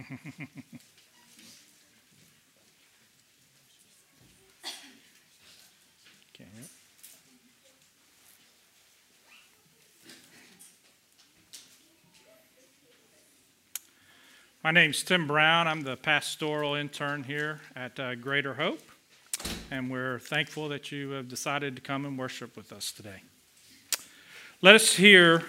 Okay. My name's Tim Brown. I'm the pastoral intern here at uh, Greater Hope, and we're thankful that you have decided to come and worship with us today. Let us hear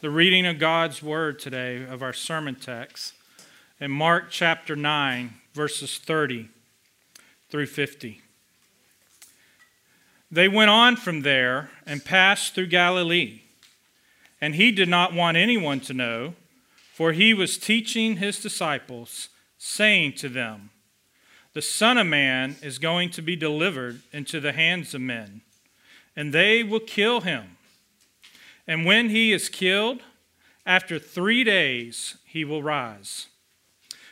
the reading of God's Word today of our sermon text in Mark chapter 9, verses 30 through 50. They went on from there and passed through Galilee, and he did not want anyone to know for he was teaching his disciples, saying to them, The Son of Man is going to be delivered into the hands of men, and they will kill him. And when he is killed, after three days he will rise.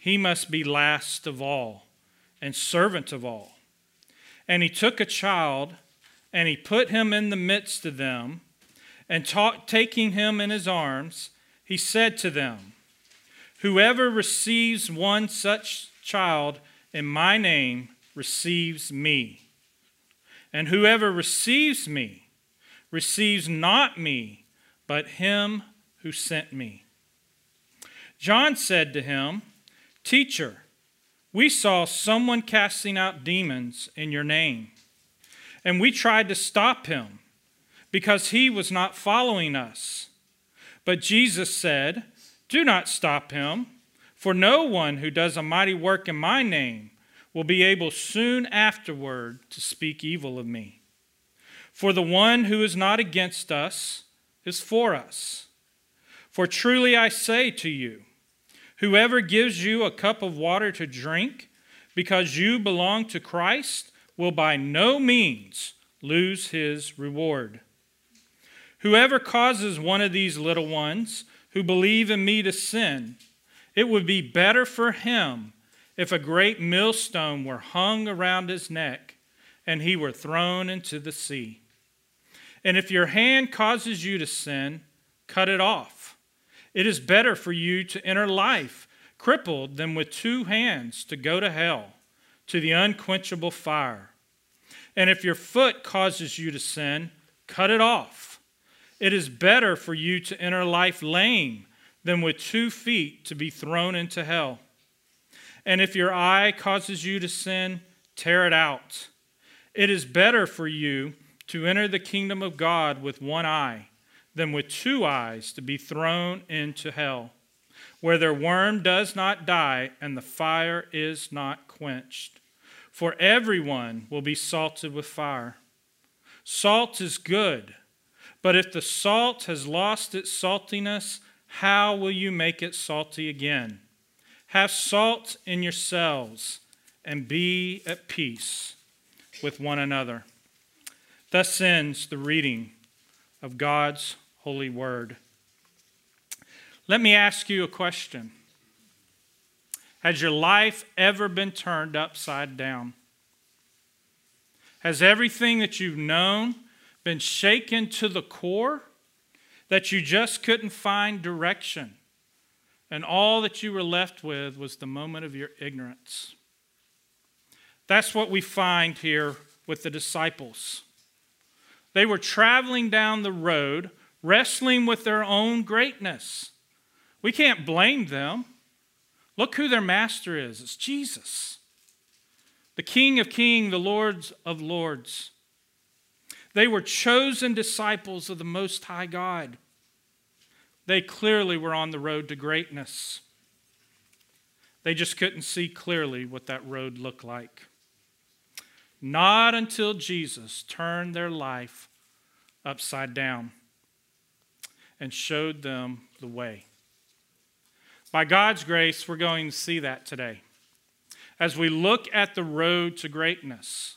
he must be last of all and servant of all. And he took a child, and he put him in the midst of them, and ta- taking him in his arms, he said to them, Whoever receives one such child in my name receives me. And whoever receives me receives not me, but him who sent me. John said to him, Teacher, we saw someone casting out demons in your name, and we tried to stop him because he was not following us. But Jesus said, do not stop him, for no one who does a mighty work in my name will be able soon afterward to speak evil of me. For the one who is not against us is for us. For truly I say to you, whoever gives you a cup of water to drink because you belong to Christ will by no means lose his reward. Whoever causes one of these little ones, who believe in me to sin, it would be better for him if a great millstone were hung around his neck and he were thrown into the sea. And if your hand causes you to sin, cut it off. It is better for you to enter life crippled than with two hands to go to hell, to the unquenchable fire. And if your foot causes you to sin, cut it off. It is better for you to enter life lame than with two feet to be thrown into hell. And if your eye causes you to sin, tear it out. It is better for you to enter the kingdom of God with one eye than with two eyes to be thrown into hell, where their worm does not die and the fire is not quenched. For everyone will be salted with fire. Salt is good but if the salt has lost its saltiness, how will you make it salty again? Have salt in yourselves and be at peace with one another. Thus ends the reading of God's holy word. Let me ask you a question Has your life ever been turned upside down? Has everything that you've known, been shaken to the core that you just couldn't find direction. And all that you were left with was the moment of your ignorance. That's what we find here with the disciples. They were traveling down the road, wrestling with their own greatness. We can't blame them. Look who their master is it's Jesus, the King of kings, the Lords of lords. They were chosen disciples of the Most High God. They clearly were on the road to greatness. They just couldn't see clearly what that road looked like. Not until Jesus turned their life upside down and showed them the way. By God's grace, we're going to see that today. As we look at the road to greatness,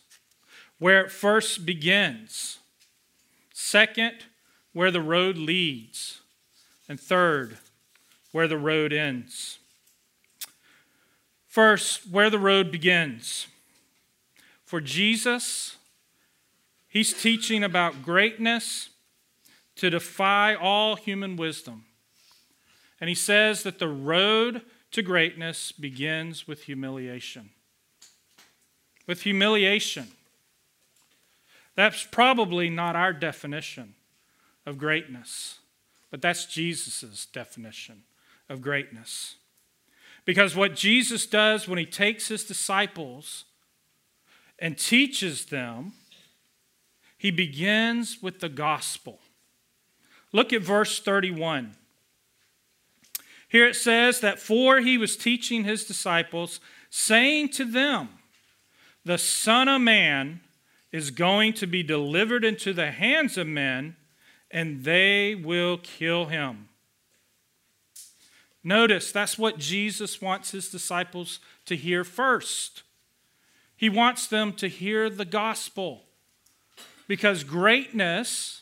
where it first begins, second, where the road leads, and third, where the road ends. First, where the road begins. For Jesus, he's teaching about greatness to defy all human wisdom. And he says that the road to greatness begins with humiliation. With humiliation. That's probably not our definition of greatness, but that's Jesus' definition of greatness. Because what Jesus does when he takes his disciples and teaches them, he begins with the gospel. Look at verse 31. Here it says that for he was teaching his disciples, saying to them, The Son of Man is going to be delivered into the hands of men, and they will kill him. Notice that's what Jesus wants his disciples to hear first. He wants them to hear the gospel because greatness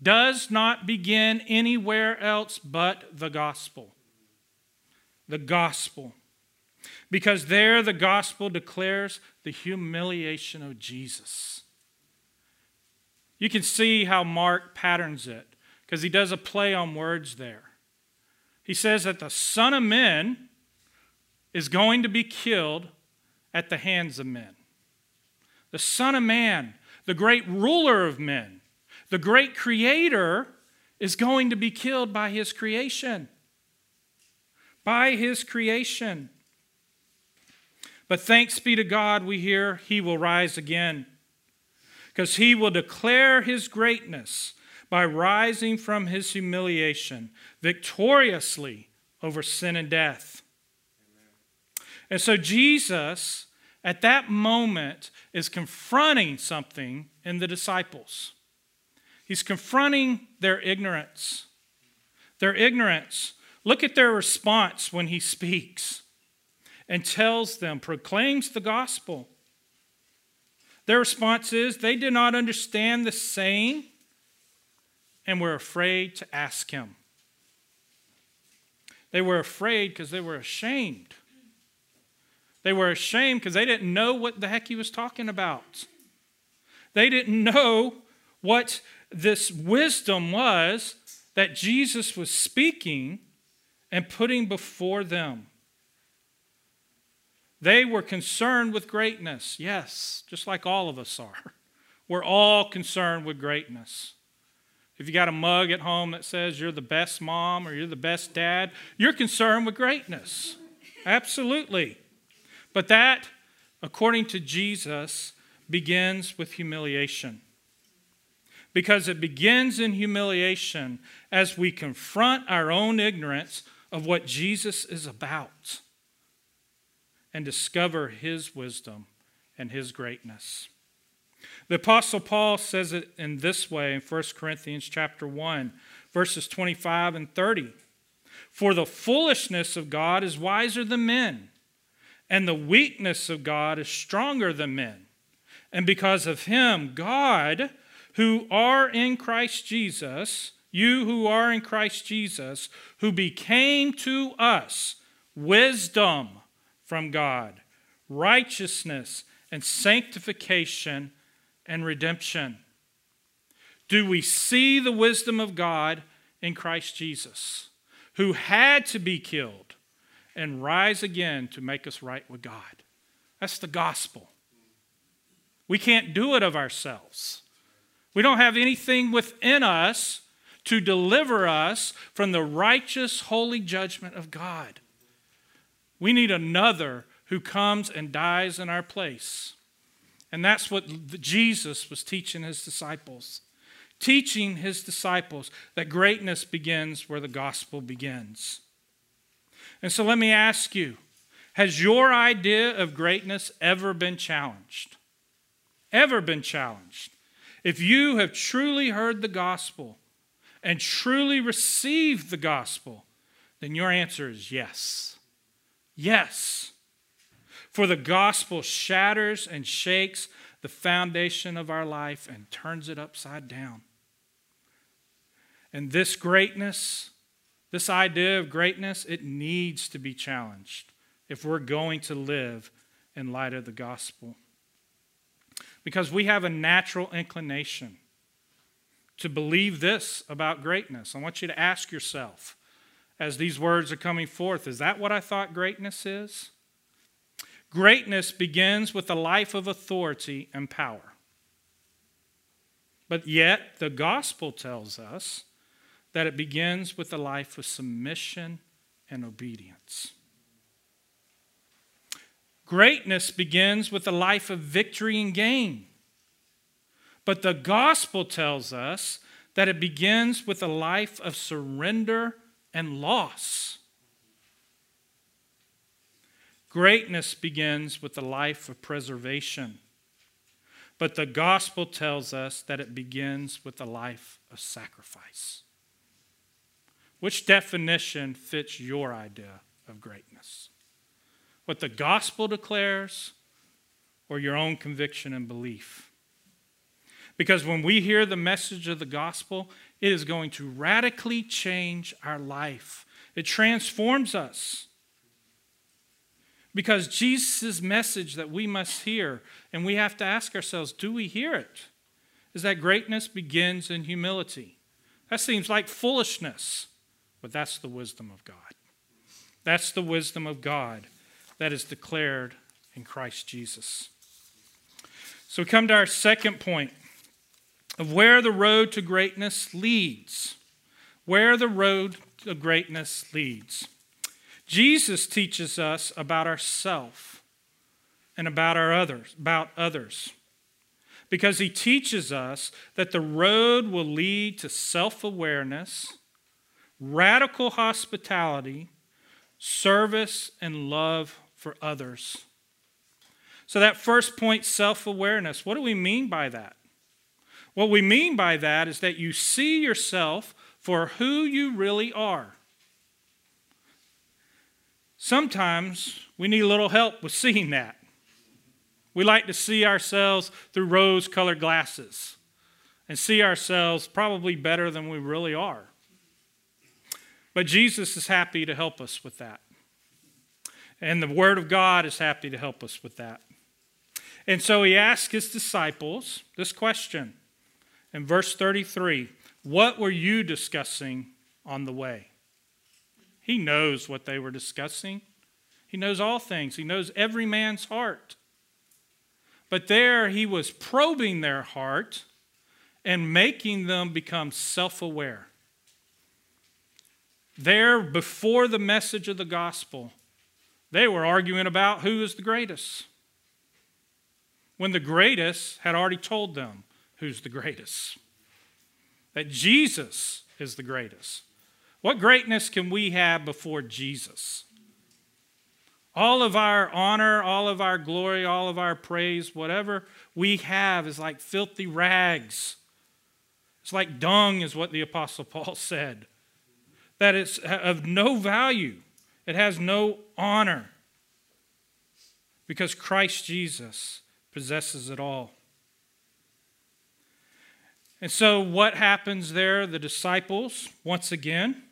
does not begin anywhere else but the gospel the gospel. Because there the gospel declares the humiliation of Jesus. You can see how Mark patterns it because he does a play on words there. He says that the Son of Men is going to be killed at the hands of men. The Son of Man, the great ruler of men, the great creator, is going to be killed by his creation by his creation. But thanks be to God, we hear he will rise again, because he will declare his greatness by rising from his humiliation victoriously over sin and death. And so Jesus, at that moment, is confronting something in the disciples. He's confronting their ignorance. Their ignorance Look at their response when he speaks and tells them, proclaims the gospel. Their response is they did not understand the saying and were afraid to ask him. They were afraid because they were ashamed. They were ashamed because they didn't know what the heck he was talking about. They didn't know what this wisdom was that Jesus was speaking and putting before them. They were concerned with greatness, yes, just like all of us are. We're all concerned with greatness. If you got a mug at home that says you're the best mom or you're the best dad, you're concerned with greatness. Absolutely. But that, according to Jesus, begins with humiliation because it begins in humiliation as we confront our own ignorance of what Jesus is about and discover his wisdom and his greatness. The apostle Paul says it in this way in 1 Corinthians chapter 1 verses 25 and 30. For the foolishness of God is wiser than men, and the weakness of God is stronger than men. And because of him God who are in Christ Jesus you who are in Christ Jesus, who became to us wisdom from God, righteousness and sanctification and redemption. Do we see the wisdom of God in Christ Jesus, who had to be killed and rise again to make us right with God? That's the gospel. We can't do it of ourselves. We don't have anything within us to deliver us from the righteous, holy judgment of God. We need another who comes and dies in our place. And that's what Jesus was teaching his disciples. Teaching his disciples that greatness begins where the gospel begins. And so let me ask you has your idea of greatness ever been challenged? Ever been challenged? If you have truly heard the gospel, and truly received the gospel, then your answer is yes. Yes. For the gospel shatters and shakes the foundation of our life and turns it upside down. And this greatness, this idea of greatness, it needs to be challenged if we're going to live in light of the gospel. Because we have a natural inclination to believe this about greatness. I want you to ask yourself as these words are coming forth is that what I thought greatness is? Greatness begins with a life of authority and power. But yet, the gospel tells us that it begins with a life of submission and obedience. Greatness begins with a life of victory and gain. But the gospel tells us that it begins with a life of surrender and loss. Greatness begins with a life of preservation. But the gospel tells us that it begins with a life of sacrifice. Which definition fits your idea of greatness? What the gospel declares or your own conviction and belief? Because when we hear the message of the gospel, it is going to radically change our life. It transforms us. Because Jesus' message that we must hear, and we have to ask ourselves do we hear it? Is that greatness begins in humility? That seems like foolishness, but that's the wisdom of God. That's the wisdom of God that is declared in Christ Jesus. So we come to our second point of where the road to greatness leads. Where the road to greatness leads. Jesus teaches us about ourself and about our others, about others. Because he teaches us that the road will lead to self-awareness, radical hospitality, service, and love for others. So, that first point, self awareness, what do we mean by that? What we mean by that is that you see yourself for who you really are. Sometimes we need a little help with seeing that. We like to see ourselves through rose colored glasses and see ourselves probably better than we really are. But Jesus is happy to help us with that. And the Word of God is happy to help us with that. And so he asked his disciples this question in verse 33 What were you discussing on the way? He knows what they were discussing. He knows all things, he knows every man's heart. But there he was probing their heart and making them become self aware. There, before the message of the gospel, they were arguing about who is the greatest. When the greatest had already told them who's the greatest. That Jesus is the greatest. What greatness can we have before Jesus? All of our honor, all of our glory, all of our praise, whatever we have is like filthy rags. It's like dung, is what the Apostle Paul said. That it's of no value, it has no honor. Because Christ Jesus possesses it all. And so, what happens there? The disciples, once again,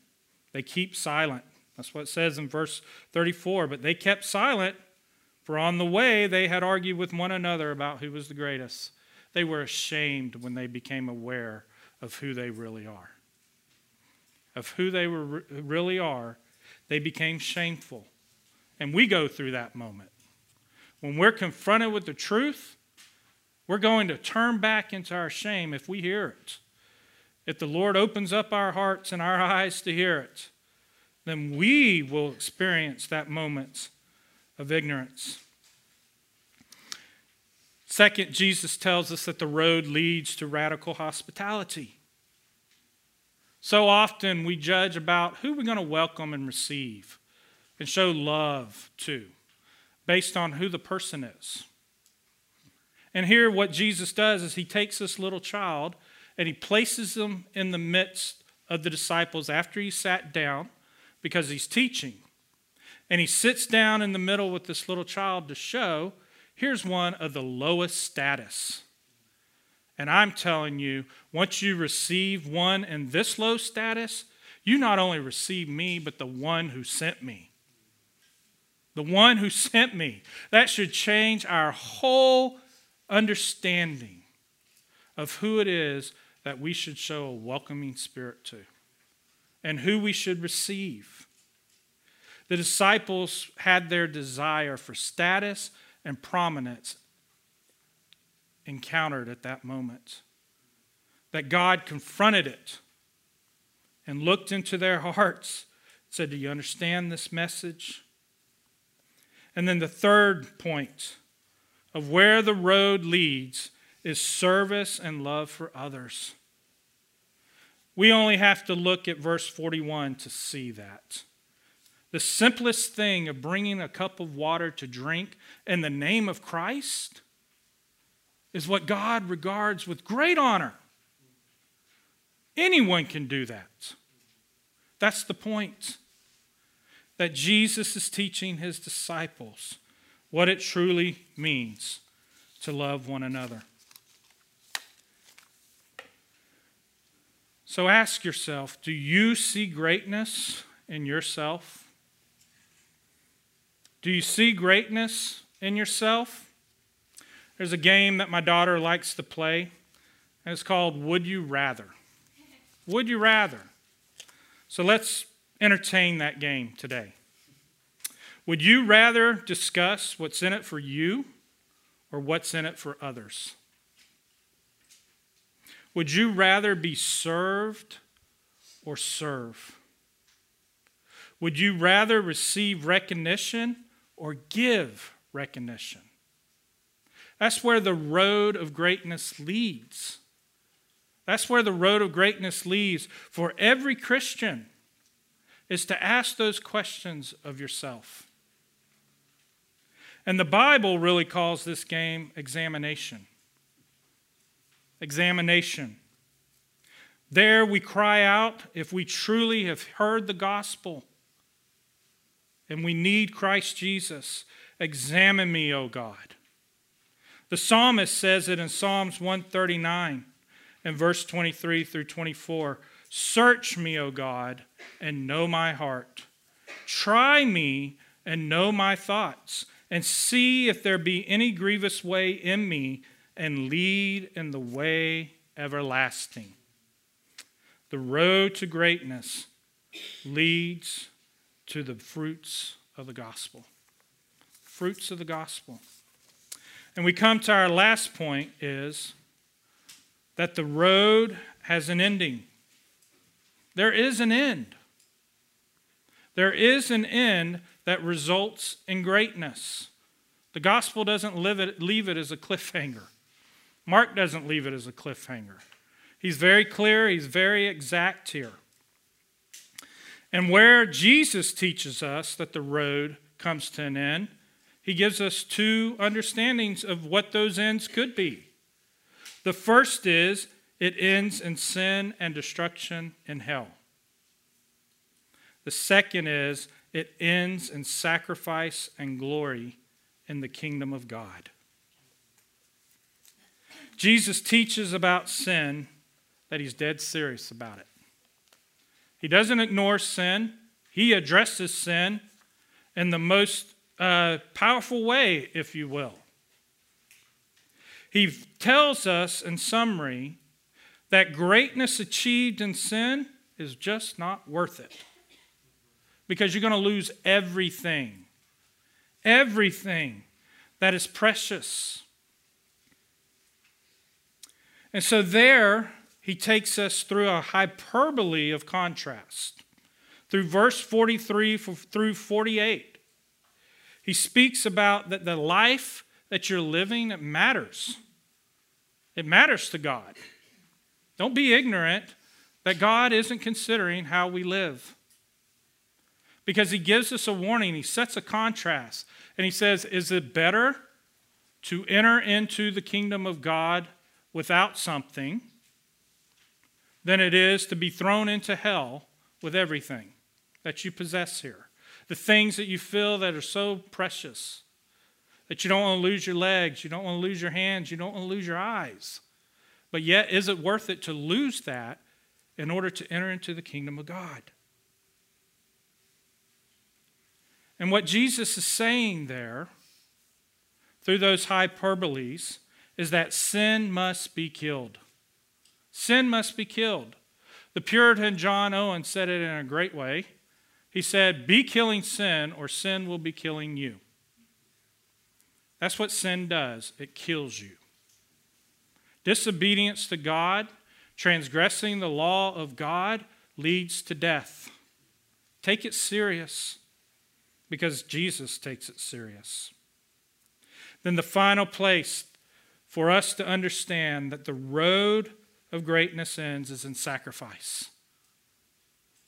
they keep silent. That's what it says in verse 34. But they kept silent, for on the way they had argued with one another about who was the greatest. They were ashamed when they became aware of who they really are. Of who they were, really are, they became shameful. And we go through that moment. When we're confronted with the truth, we're going to turn back into our shame if we hear it. If the Lord opens up our hearts and our eyes to hear it, then we will experience that moment of ignorance. Second, Jesus tells us that the road leads to radical hospitality. So often we judge about who we're going to welcome and receive and show love to based on who the person is. And here, what Jesus does is he takes this little child and he places them in the midst of the disciples after he sat down because he's teaching. And he sits down in the middle with this little child to show here's one of the lowest status. And I'm telling you, once you receive one in this low status, you not only receive me, but the one who sent me. The one who sent me. That should change our whole understanding of who it is that we should show a welcoming spirit to and who we should receive. The disciples had their desire for status and prominence encountered at that moment. That God confronted it and looked into their hearts, said, Do you understand this message? And then the third point of where the road leads is service and love for others. We only have to look at verse 41 to see that. The simplest thing of bringing a cup of water to drink in the name of Christ is what God regards with great honor. Anyone can do that. That's the point. That Jesus is teaching his disciples what it truly means to love one another. So ask yourself do you see greatness in yourself? Do you see greatness in yourself? There's a game that my daughter likes to play, and it's called Would You Rather. Would you rather? So let's entertain that game today. Would you rather discuss what's in it for you or what's in it for others? Would you rather be served or serve? Would you rather receive recognition or give recognition? That's where the road of greatness leads. That's where the road of greatness leads for every Christian is to ask those questions of yourself. And the Bible really calls this game examination. Examination. There we cry out if we truly have heard the gospel and we need Christ Jesus. Examine me, O God. The psalmist says it in Psalms 139 and verse 23 through 24 Search me, O God, and know my heart. Try me and know my thoughts, and see if there be any grievous way in me, and lead in the way everlasting. The road to greatness leads to the fruits of the gospel. Fruits of the gospel. And we come to our last point is that the road has an ending. There is an end. There is an end that results in greatness. The gospel doesn't it, leave it as a cliffhanger. Mark doesn't leave it as a cliffhanger. He's very clear, he's very exact here. And where Jesus teaches us that the road comes to an end he gives us two understandings of what those ends could be. The first is it ends in sin and destruction in hell. The second is it ends in sacrifice and glory in the kingdom of God. Jesus teaches about sin that he's dead serious about it. He doesn't ignore sin, he addresses sin in the most uh, powerful way, if you will. He tells us, in summary, that greatness achieved in sin is just not worth it. Because you're going to lose everything. Everything that is precious. And so, there, he takes us through a hyperbole of contrast. Through verse 43 through 48. He speaks about that the life that you're living matters. It matters to God. Don't be ignorant that God isn't considering how we live. Because he gives us a warning, he sets a contrast, and he says, Is it better to enter into the kingdom of God without something than it is to be thrown into hell with everything? that you possess here, the things that you feel that are so precious, that you don't want to lose your legs, you don't want to lose your hands, you don't want to lose your eyes. But yet, is it worth it to lose that in order to enter into the kingdom of God? And what Jesus is saying there, through those hyperboles, is that sin must be killed. Sin must be killed. The Puritan John Owen said it in a great way. He said, Be killing sin, or sin will be killing you. That's what sin does it kills you. Disobedience to God, transgressing the law of God, leads to death. Take it serious because Jesus takes it serious. Then the final place for us to understand that the road of greatness ends is in sacrifice.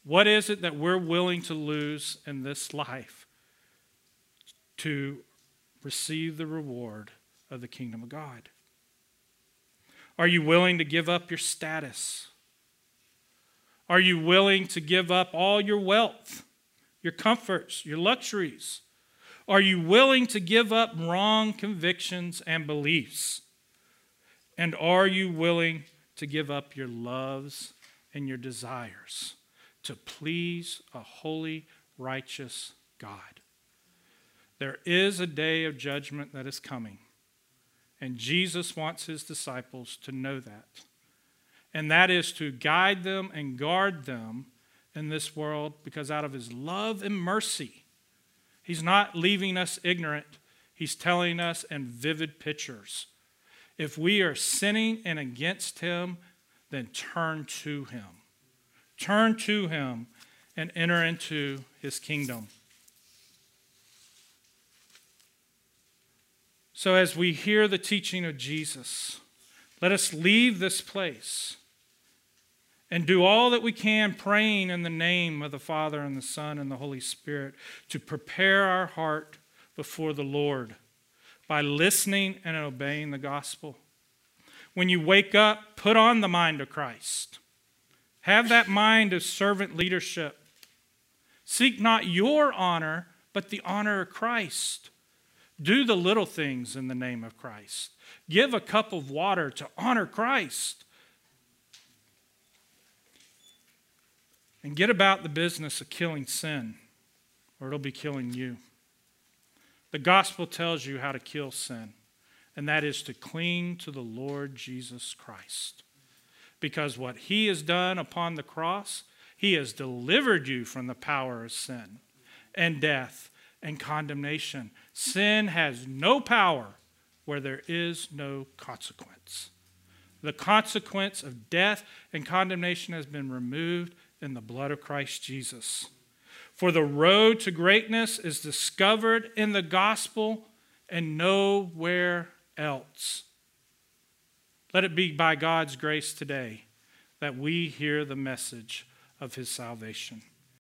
What is it that we're willing to lose in this life to receive the reward of the kingdom of God? Are you willing to give up your status? Are you willing to give up all your wealth, your comforts, your luxuries? Are you willing to give up wrong convictions and beliefs? And are you willing to give up your loves and your desires to please a holy, righteous God? There is a day of judgment that is coming. And Jesus wants his disciples to know that. And that is to guide them and guard them in this world because out of his love and mercy, he's not leaving us ignorant. He's telling us in vivid pictures. If we are sinning and against him, then turn to him. Turn to him and enter into his kingdom. So, as we hear the teaching of Jesus, let us leave this place and do all that we can, praying in the name of the Father and the Son and the Holy Spirit, to prepare our heart before the Lord by listening and obeying the gospel. When you wake up, put on the mind of Christ. Have that mind of servant leadership. Seek not your honor, but the honor of Christ. Do the little things in the name of Christ. Give a cup of water to honor Christ. And get about the business of killing sin, or it'll be killing you. The gospel tells you how to kill sin, and that is to cling to the Lord Jesus Christ. Because what he has done upon the cross, he has delivered you from the power of sin and death and condemnation. Sin has no power where there is no consequence. The consequence of death and condemnation has been removed in the blood of Christ Jesus. For the road to greatness is discovered in the gospel and nowhere else. Let it be by God's grace today that we hear the message of his salvation.